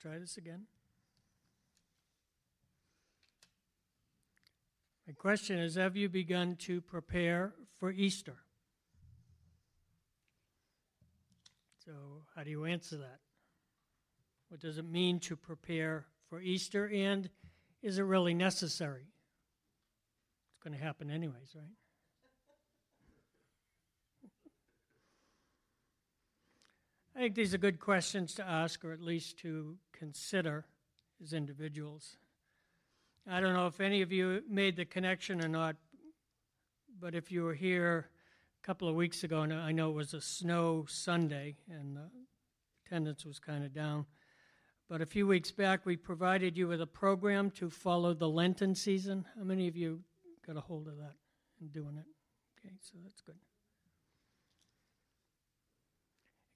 Try this again. My question is Have you begun to prepare for Easter? So, how do you answer that? What does it mean to prepare for Easter? And is it really necessary? It's going to happen, anyways, right? I think these are good questions to ask, or at least to consider as individuals. I don't know if any of you made the connection or not, but if you were here a couple of weeks ago, and I know it was a snow Sunday and attendance was kind of down, but a few weeks back we provided you with a program to follow the Lenten season. How many of you got a hold of that and doing it? Okay, so that's good. It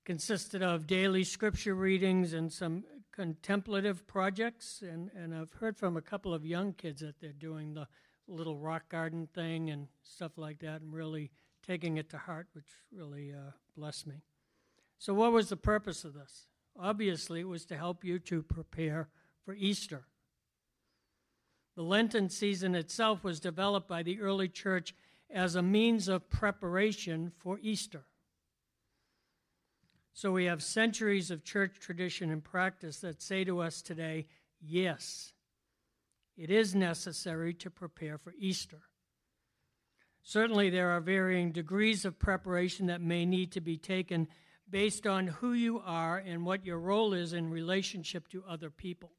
consisted of daily scripture readings and some contemplative projects, and, and I've heard from a couple of young kids that they're doing the little rock garden thing and stuff like that, and really taking it to heart, which really uh, blessed me. So, what was the purpose of this? Obviously, it was to help you to prepare for Easter. The Lenten season itself was developed by the early church as a means of preparation for Easter. So we have centuries of church tradition and practice that say to us today, yes, it is necessary to prepare for Easter. Certainly, there are varying degrees of preparation that may need to be taken based on who you are and what your role is in relationship to other people.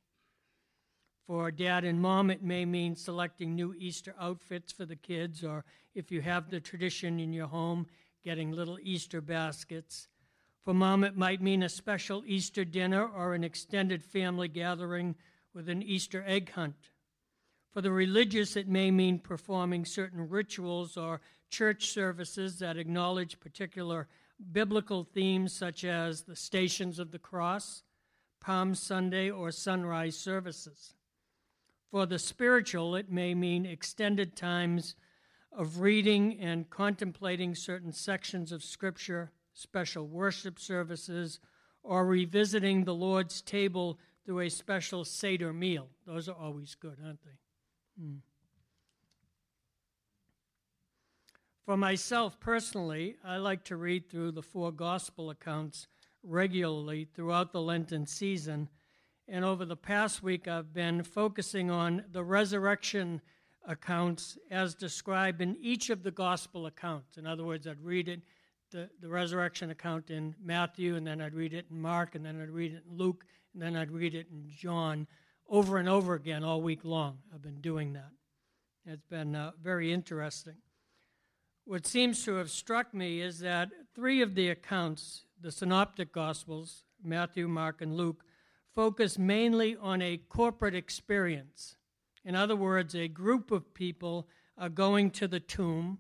For dad and mom, it may mean selecting new Easter outfits for the kids, or if you have the tradition in your home, getting little Easter baskets. For mom, it might mean a special Easter dinner or an extended family gathering with an Easter egg hunt. For the religious, it may mean performing certain rituals or church services that acknowledge particular biblical themes, such as the Stations of the Cross, Palm Sunday, or sunrise services. For the spiritual, it may mean extended times of reading and contemplating certain sections of Scripture special worship services, or revisiting the Lord's table through a special Seder meal. Those are always good, aren't they? Hmm. For myself personally, I like to read through the four gospel accounts regularly throughout the Lenten season. And over the past week, I've been focusing on the resurrection accounts as described in each of the gospel accounts. In other words, I'd read it the, the resurrection account in Matthew, and then I'd read it in Mark, and then I'd read it in Luke, and then I'd read it in John over and over again all week long. I've been doing that. It's been uh, very interesting. What seems to have struck me is that three of the accounts, the synoptic gospels, Matthew, Mark, and Luke, focus mainly on a corporate experience. In other words, a group of people are going to the tomb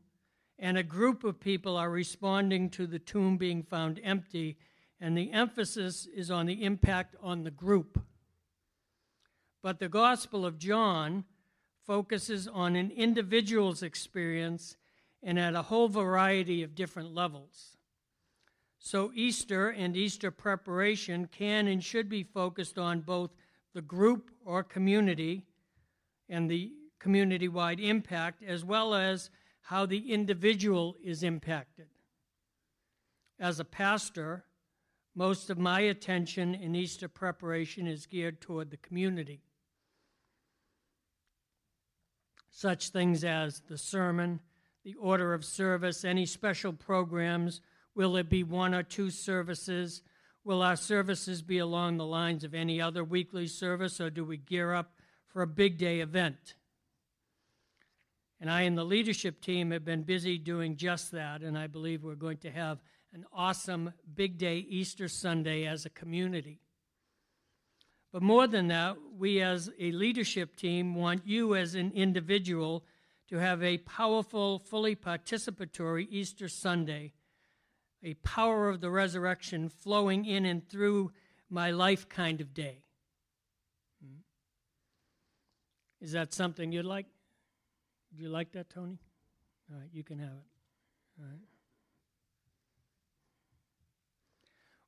and a group of people are responding to the tomb being found empty, and the emphasis is on the impact on the group. But the Gospel of John focuses on an individual's experience and at a whole variety of different levels. So, Easter and Easter preparation can and should be focused on both the group or community and the community wide impact, as well as how the individual is impacted. As a pastor, most of my attention in Easter preparation is geared toward the community. Such things as the sermon, the order of service, any special programs. Will it be one or two services? Will our services be along the lines of any other weekly service, or do we gear up for a big day event? And I and the leadership team have been busy doing just that, and I believe we're going to have an awesome big day Easter Sunday as a community. But more than that, we as a leadership team want you as an individual to have a powerful, fully participatory Easter Sunday, a power of the resurrection flowing in and through my life kind of day. Hmm? Is that something you'd like? Do you like that, Tony? All right, you can have it. All right.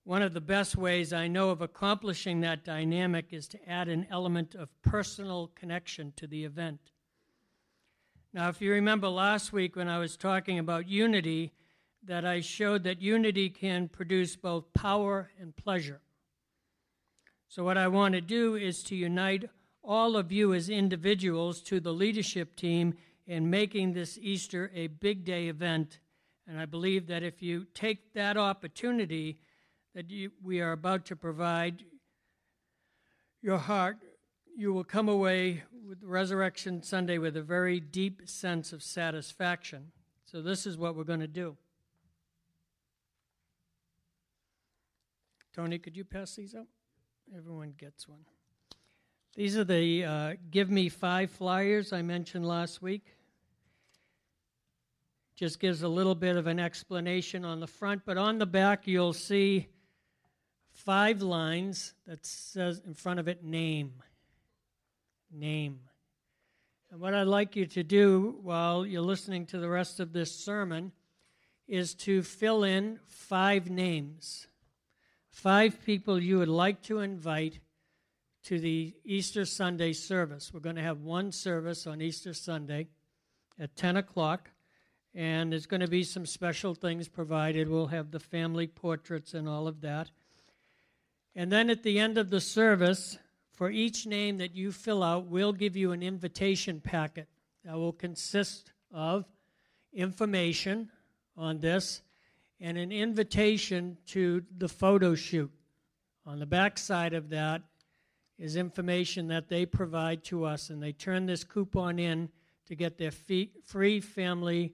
one of the best ways I know of accomplishing that dynamic is to add an element of personal connection to the event. Now, if you remember last week when I was talking about unity, that I showed that unity can produce both power and pleasure. So, what I want to do is to unite all of you as individuals to the leadership team in making this Easter a big day event. And I believe that if you take that opportunity, that you, we are about to provide your heart, you will come away with Resurrection Sunday with a very deep sense of satisfaction. So, this is what we're going to do. Tony, could you pass these out? Everyone gets one. These are the uh, Give Me Five flyers I mentioned last week. Just gives a little bit of an explanation on the front, but on the back you'll see five lines that says in front of it name. Name. And what I'd like you to do while you're listening to the rest of this sermon is to fill in five names. Five people you would like to invite to the Easter Sunday service. We're going to have one service on Easter Sunday at 10 o'clock, and there's going to be some special things provided. We'll have the family portraits and all of that. And then at the end of the service, for each name that you fill out, we'll give you an invitation packet that will consist of information on this and an invitation to the photo shoot. On the back side of that is information that they provide to us, and they turn this coupon in to get their free family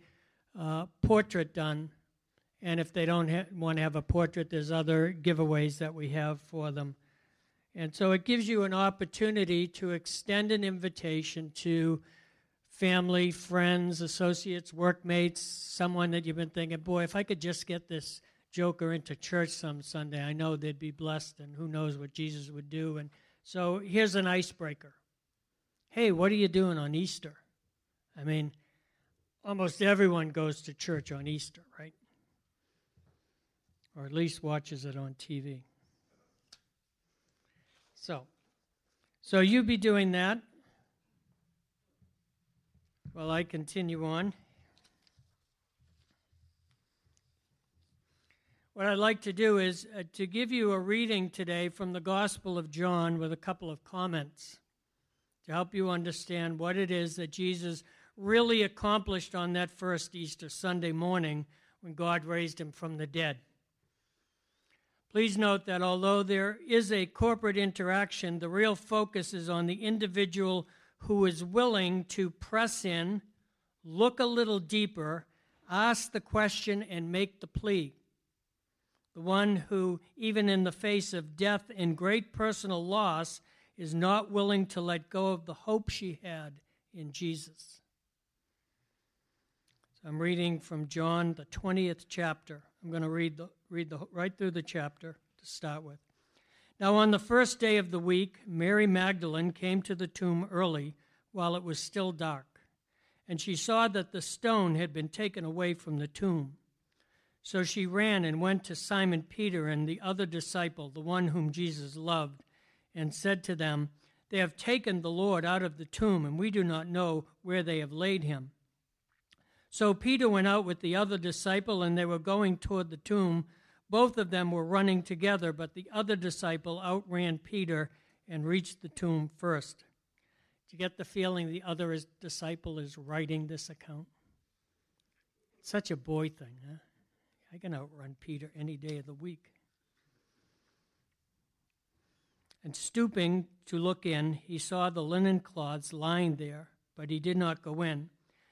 uh, portrait done and if they don't ha- want to have a portrait, there's other giveaways that we have for them. And so it gives you an opportunity to extend an invitation to family, friends, associates, workmates, someone that you've been thinking, boy, if I could just get this joker into church some Sunday, I know they'd be blessed, and who knows what Jesus would do. And so here's an icebreaker Hey, what are you doing on Easter? I mean, almost everyone goes to church on Easter, right? or at least watches it on TV. So, so you be doing that while I continue on. What I'd like to do is uh, to give you a reading today from the Gospel of John with a couple of comments to help you understand what it is that Jesus really accomplished on that first Easter Sunday morning when God raised him from the dead. Please note that although there is a corporate interaction, the real focus is on the individual who is willing to press in, look a little deeper, ask the question, and make the plea. The one who, even in the face of death and great personal loss, is not willing to let go of the hope she had in Jesus. So I'm reading from John, the 20th chapter. I'm going to read the read the, right through the chapter to start with. Now, on the first day of the week, Mary Magdalene came to the tomb early while it was still dark, and she saw that the stone had been taken away from the tomb. So she ran and went to Simon Peter and the other disciple, the one whom Jesus loved, and said to them, They have taken the Lord out of the tomb, and we do not know where they have laid him. So Peter went out with the other disciple, and they were going toward the tomb. Both of them were running together, but the other disciple outran Peter and reached the tomb first. Do you get the feeling the other is, disciple is writing this account? It's such a boy thing, huh? I can outrun Peter any day of the week. And stooping to look in, he saw the linen cloths lying there, but he did not go in.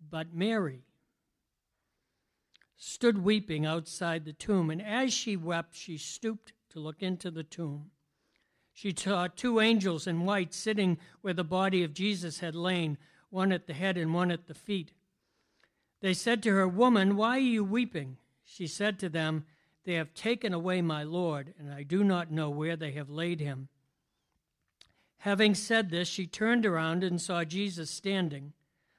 But Mary stood weeping outside the tomb, and as she wept, she stooped to look into the tomb. She saw two angels in white sitting where the body of Jesus had lain, one at the head and one at the feet. They said to her, Woman, why are you weeping? She said to them, They have taken away my Lord, and I do not know where they have laid him. Having said this, she turned around and saw Jesus standing,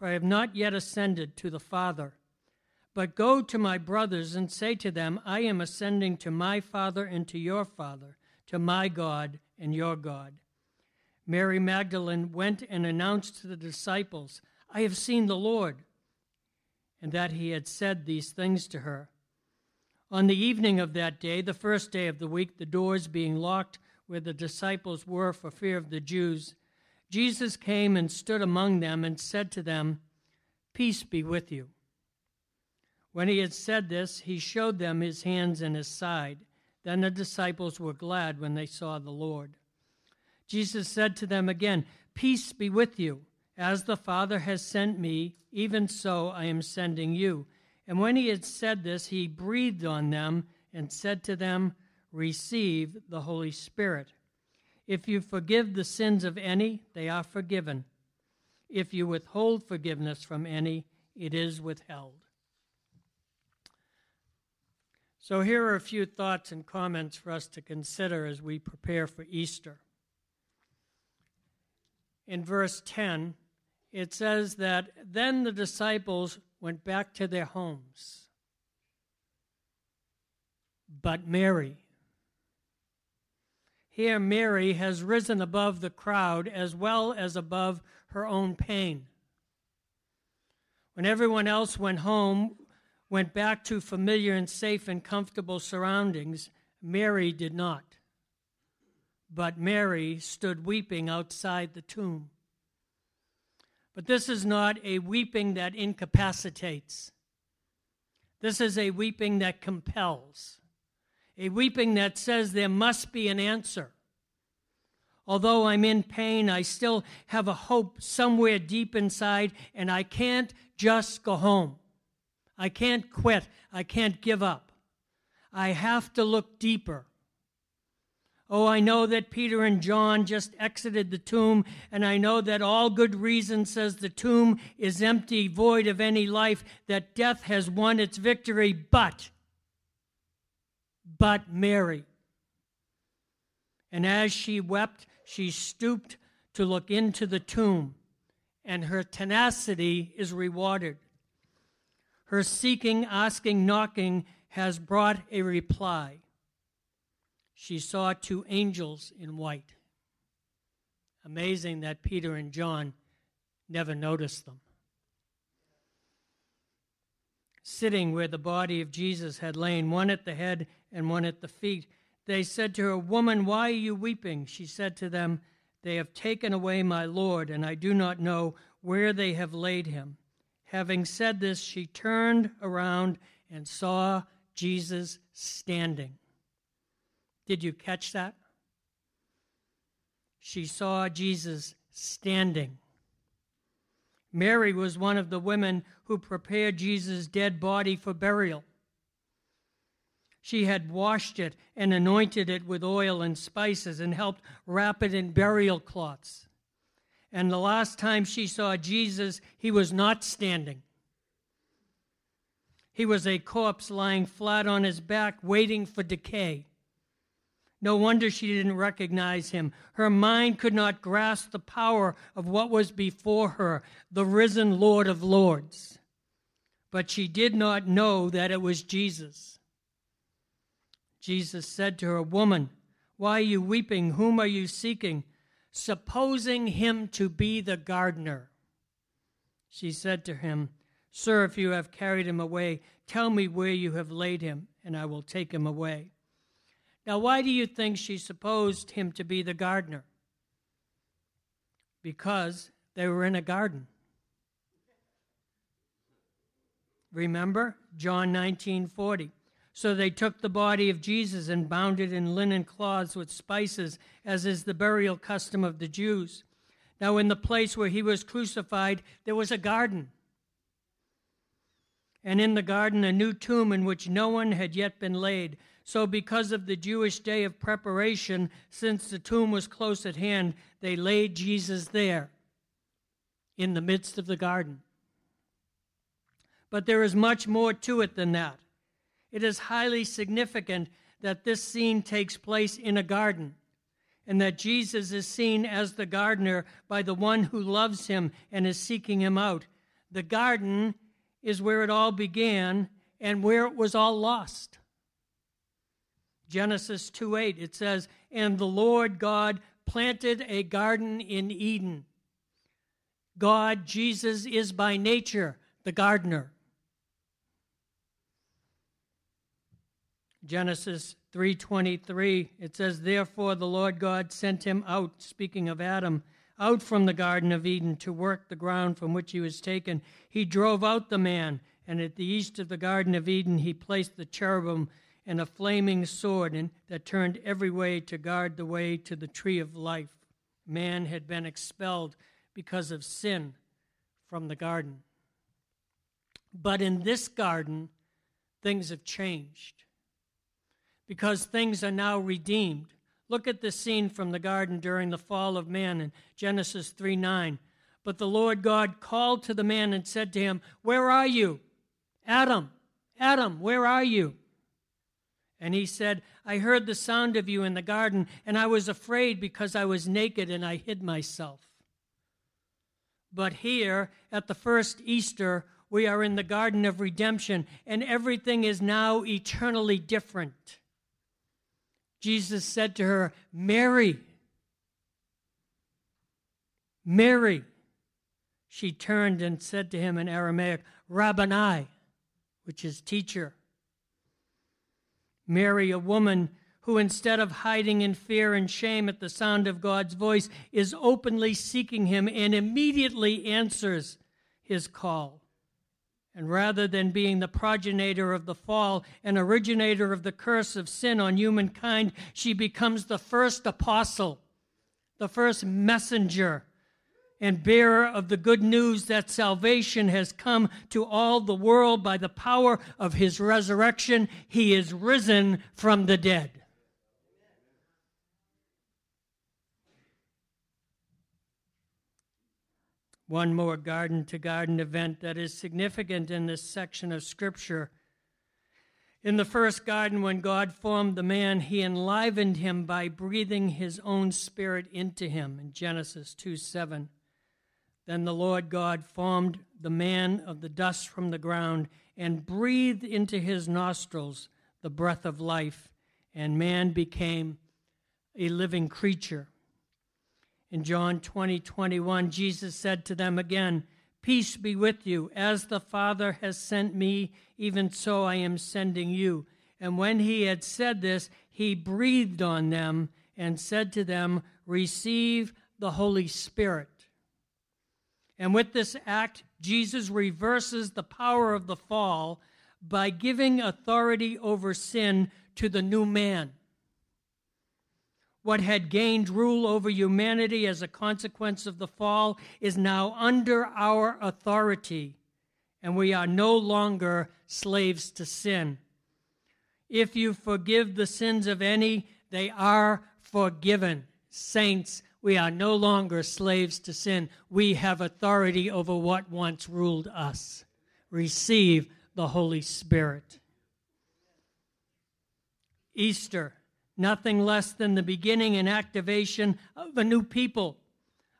for I have not yet ascended to the Father. But go to my brothers and say to them, I am ascending to my Father and to your Father to my God and your God. Mary Magdalene went and announced to the disciples, I have seen the Lord, and that he had said these things to her. On the evening of that day, the first day of the week, the doors being locked where the disciples were for fear of the Jews, Jesus came and stood among them and said to them, Peace be with you. When he had said this, he showed them his hands and his side. Then the disciples were glad when they saw the Lord. Jesus said to them again, Peace be with you. As the Father has sent me, even so I am sending you. And when he had said this, he breathed on them and said to them, Receive the Holy Spirit. If you forgive the sins of any, they are forgiven. If you withhold forgiveness from any, it is withheld. So, here are a few thoughts and comments for us to consider as we prepare for Easter. In verse 10, it says that then the disciples went back to their homes. But Mary, here Mary has risen above the crowd as well as above her own pain. When everyone else went home, went back to familiar and safe and comfortable surroundings, Mary did not. But Mary stood weeping outside the tomb. But this is not a weeping that incapacitates. This is a weeping that compels, a weeping that says there must be an answer. Although I'm in pain, I still have a hope somewhere deep inside, and I can't just go home. I can't quit. I can't give up. I have to look deeper. Oh, I know that Peter and John just exited the tomb, and I know that all good reason says the tomb is empty, void of any life, that death has won its victory, but, but Mary. And as she wept, she stooped to look into the tomb, and her tenacity is rewarded. Her seeking, asking, knocking has brought a reply. She saw two angels in white. Amazing that Peter and John never noticed them. Sitting where the body of Jesus had lain, one at the head and one at the feet, they said to her, Woman, why are you weeping? She said to them, They have taken away my Lord, and I do not know where they have laid him. Having said this, she turned around and saw Jesus standing. Did you catch that? She saw Jesus standing. Mary was one of the women who prepared Jesus' dead body for burial. She had washed it and anointed it with oil and spices and helped wrap it in burial cloths. And the last time she saw Jesus, he was not standing. He was a corpse lying flat on his back, waiting for decay. No wonder she didn't recognize him. Her mind could not grasp the power of what was before her, the risen Lord of Lords. But she did not know that it was Jesus. Jesus said to her, Woman, why are you weeping? Whom are you seeking? supposing him to be the gardener. She said to him, Sir, if you have carried him away, tell me where you have laid him, and I will take him away. Now, why do you think she supposed him to be the gardener? Because they were in a garden. Remember John 19:40. So they took the body of Jesus and bound it in linen cloths with spices, as is the burial custom of the Jews. Now, in the place where he was crucified, there was a garden. And in the garden, a new tomb in which no one had yet been laid. So, because of the Jewish day of preparation, since the tomb was close at hand, they laid Jesus there in the midst of the garden. But there is much more to it than that. It is highly significant that this scene takes place in a garden and that Jesus is seen as the gardener by the one who loves him and is seeking him out. The garden is where it all began and where it was all lost. Genesis 2 8, it says, And the Lord God planted a garden in Eden. God, Jesus, is by nature the gardener. Genesis 3:23 it says therefore the Lord God sent him out speaking of Adam out from the garden of Eden to work the ground from which he was taken. He drove out the man and at the east of the garden of Eden he placed the cherubim and a flaming sword and, that turned every way to guard the way to the tree of life. Man had been expelled because of sin from the garden. But in this garden things have changed because things are now redeemed. Look at the scene from the garden during the fall of man in Genesis 3 9. But the Lord God called to the man and said to him, Where are you? Adam, Adam, where are you? And he said, I heard the sound of you in the garden, and I was afraid because I was naked and I hid myself. But here at the first Easter, we are in the garden of redemption, and everything is now eternally different. Jesus said to her, Mary. Mary. She turned and said to him in Aramaic, Rabboni, which is teacher. Mary, a woman who, instead of hiding in fear and shame at the sound of God's voice, is openly seeking him and immediately answers his call. And rather than being the progenitor of the fall and originator of the curse of sin on humankind, she becomes the first apostle, the first messenger, and bearer of the good news that salvation has come to all the world by the power of his resurrection. He is risen from the dead. One more garden to garden event that is significant in this section of Scripture. In the first garden, when God formed the man, he enlivened him by breathing his own spirit into him in Genesis 2 7. Then the Lord God formed the man of the dust from the ground and breathed into his nostrils the breath of life, and man became a living creature. In John 20, 21, Jesus said to them again, Peace be with you. As the Father has sent me, even so I am sending you. And when he had said this, he breathed on them and said to them, Receive the Holy Spirit. And with this act, Jesus reverses the power of the fall by giving authority over sin to the new man what had gained rule over humanity as a consequence of the fall is now under our authority, and we are no longer slaves to sin. If you forgive the sins of any, they are forgiven. Saints, we are no longer slaves to sin. We have authority over what once ruled us. Receive the Holy Spirit. Easter nothing less than the beginning and activation of a new people,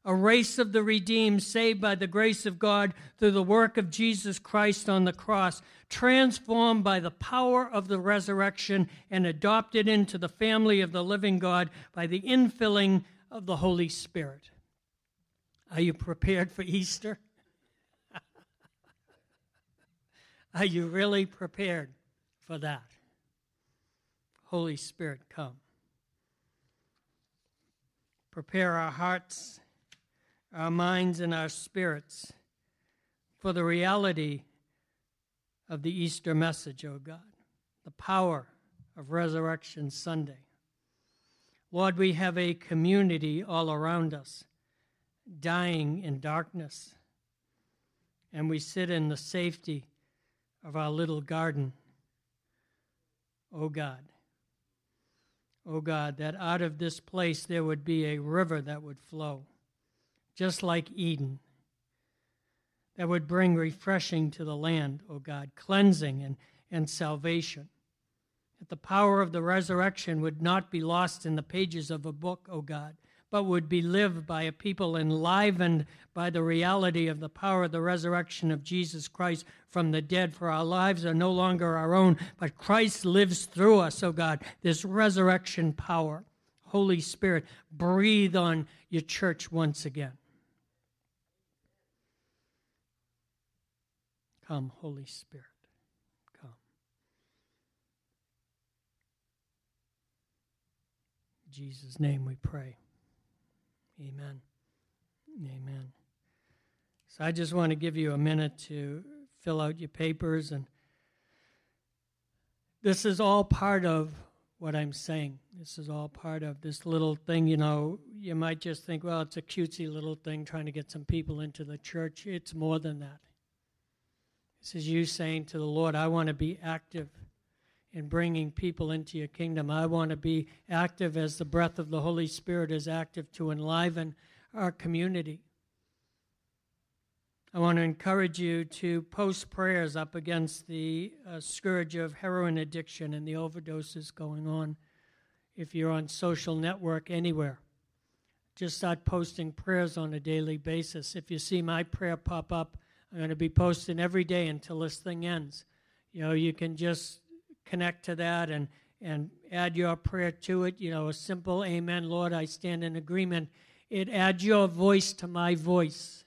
a race of the redeemed, saved by the grace of God through the work of Jesus Christ on the cross, transformed by the power of the resurrection, and adopted into the family of the living God by the infilling of the Holy Spirit. Are you prepared for Easter? Are you really prepared for that? Holy Spirit, come. Prepare our hearts, our minds, and our spirits for the reality of the Easter message, O oh God, the power of Resurrection Sunday. Lord, we have a community all around us dying in darkness, and we sit in the safety of our little garden. O oh God, O oh God, that out of this place there would be a river that would flow, just like Eden, that would bring refreshing to the land, O oh God, cleansing and, and salvation. That the power of the resurrection would not be lost in the pages of a book, O God, but would be lived by a people enlivened by the reality of the power of the resurrection of Jesus Christ from the dead. For our lives are no longer our own, but Christ lives through us, O God, this resurrection power. Holy Spirit, breathe on your church once again. Come, Holy Spirit. Come. Jesus' name we pray. Amen. Amen. So I just want to give you a minute to fill out your papers and this is all part of what I'm saying. This is all part of this little thing, you know, you might just think, well, it's a cutesy little thing trying to get some people into the church. It's more than that. This is you saying to the Lord, I want to be active in bringing people into your kingdom. I want to be active as the breath of the Holy Spirit is active to enliven our community. I want to encourage you to post prayers up against the uh, scourge of heroin addiction and the overdoses going on. If you're on social network anywhere, just start posting prayers on a daily basis. If you see my prayer pop up, I'm going to be posting every day until this thing ends. You know, you can just connect to that and, and add your prayer to it. You know, a simple Amen, Lord, I stand in agreement. It adds your voice to my voice.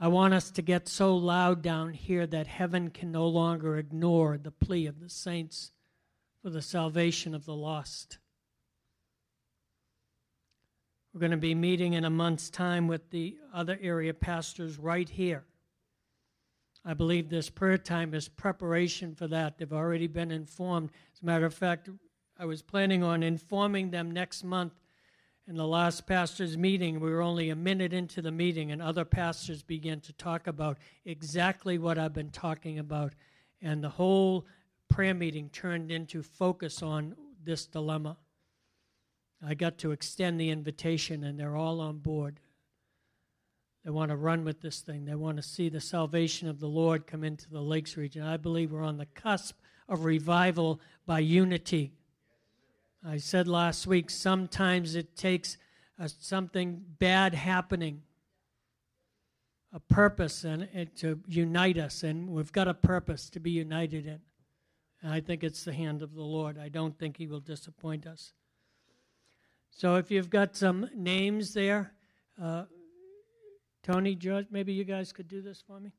I want us to get so loud down here that heaven can no longer ignore the plea of the saints for the salvation of the lost. We're going to be meeting in a month's time with the other area pastors right here. I believe this prayer time is preparation for that. They've already been informed. As a matter of fact, I was planning on informing them next month. In the last pastor's meeting, we were only a minute into the meeting, and other pastors began to talk about exactly what I've been talking about. And the whole prayer meeting turned into focus on this dilemma. I got to extend the invitation, and they're all on board. They want to run with this thing. They want to see the salvation of the Lord come into the Lakes region. I believe we're on the cusp of revival by unity. I said last week, sometimes it takes a, something bad happening, a purpose, and, and to unite us. And we've got a purpose to be united in. And I think it's the hand of the Lord. I don't think He will disappoint us. So if you've got some names there, uh, Tony, Judge, maybe you guys could do this for me.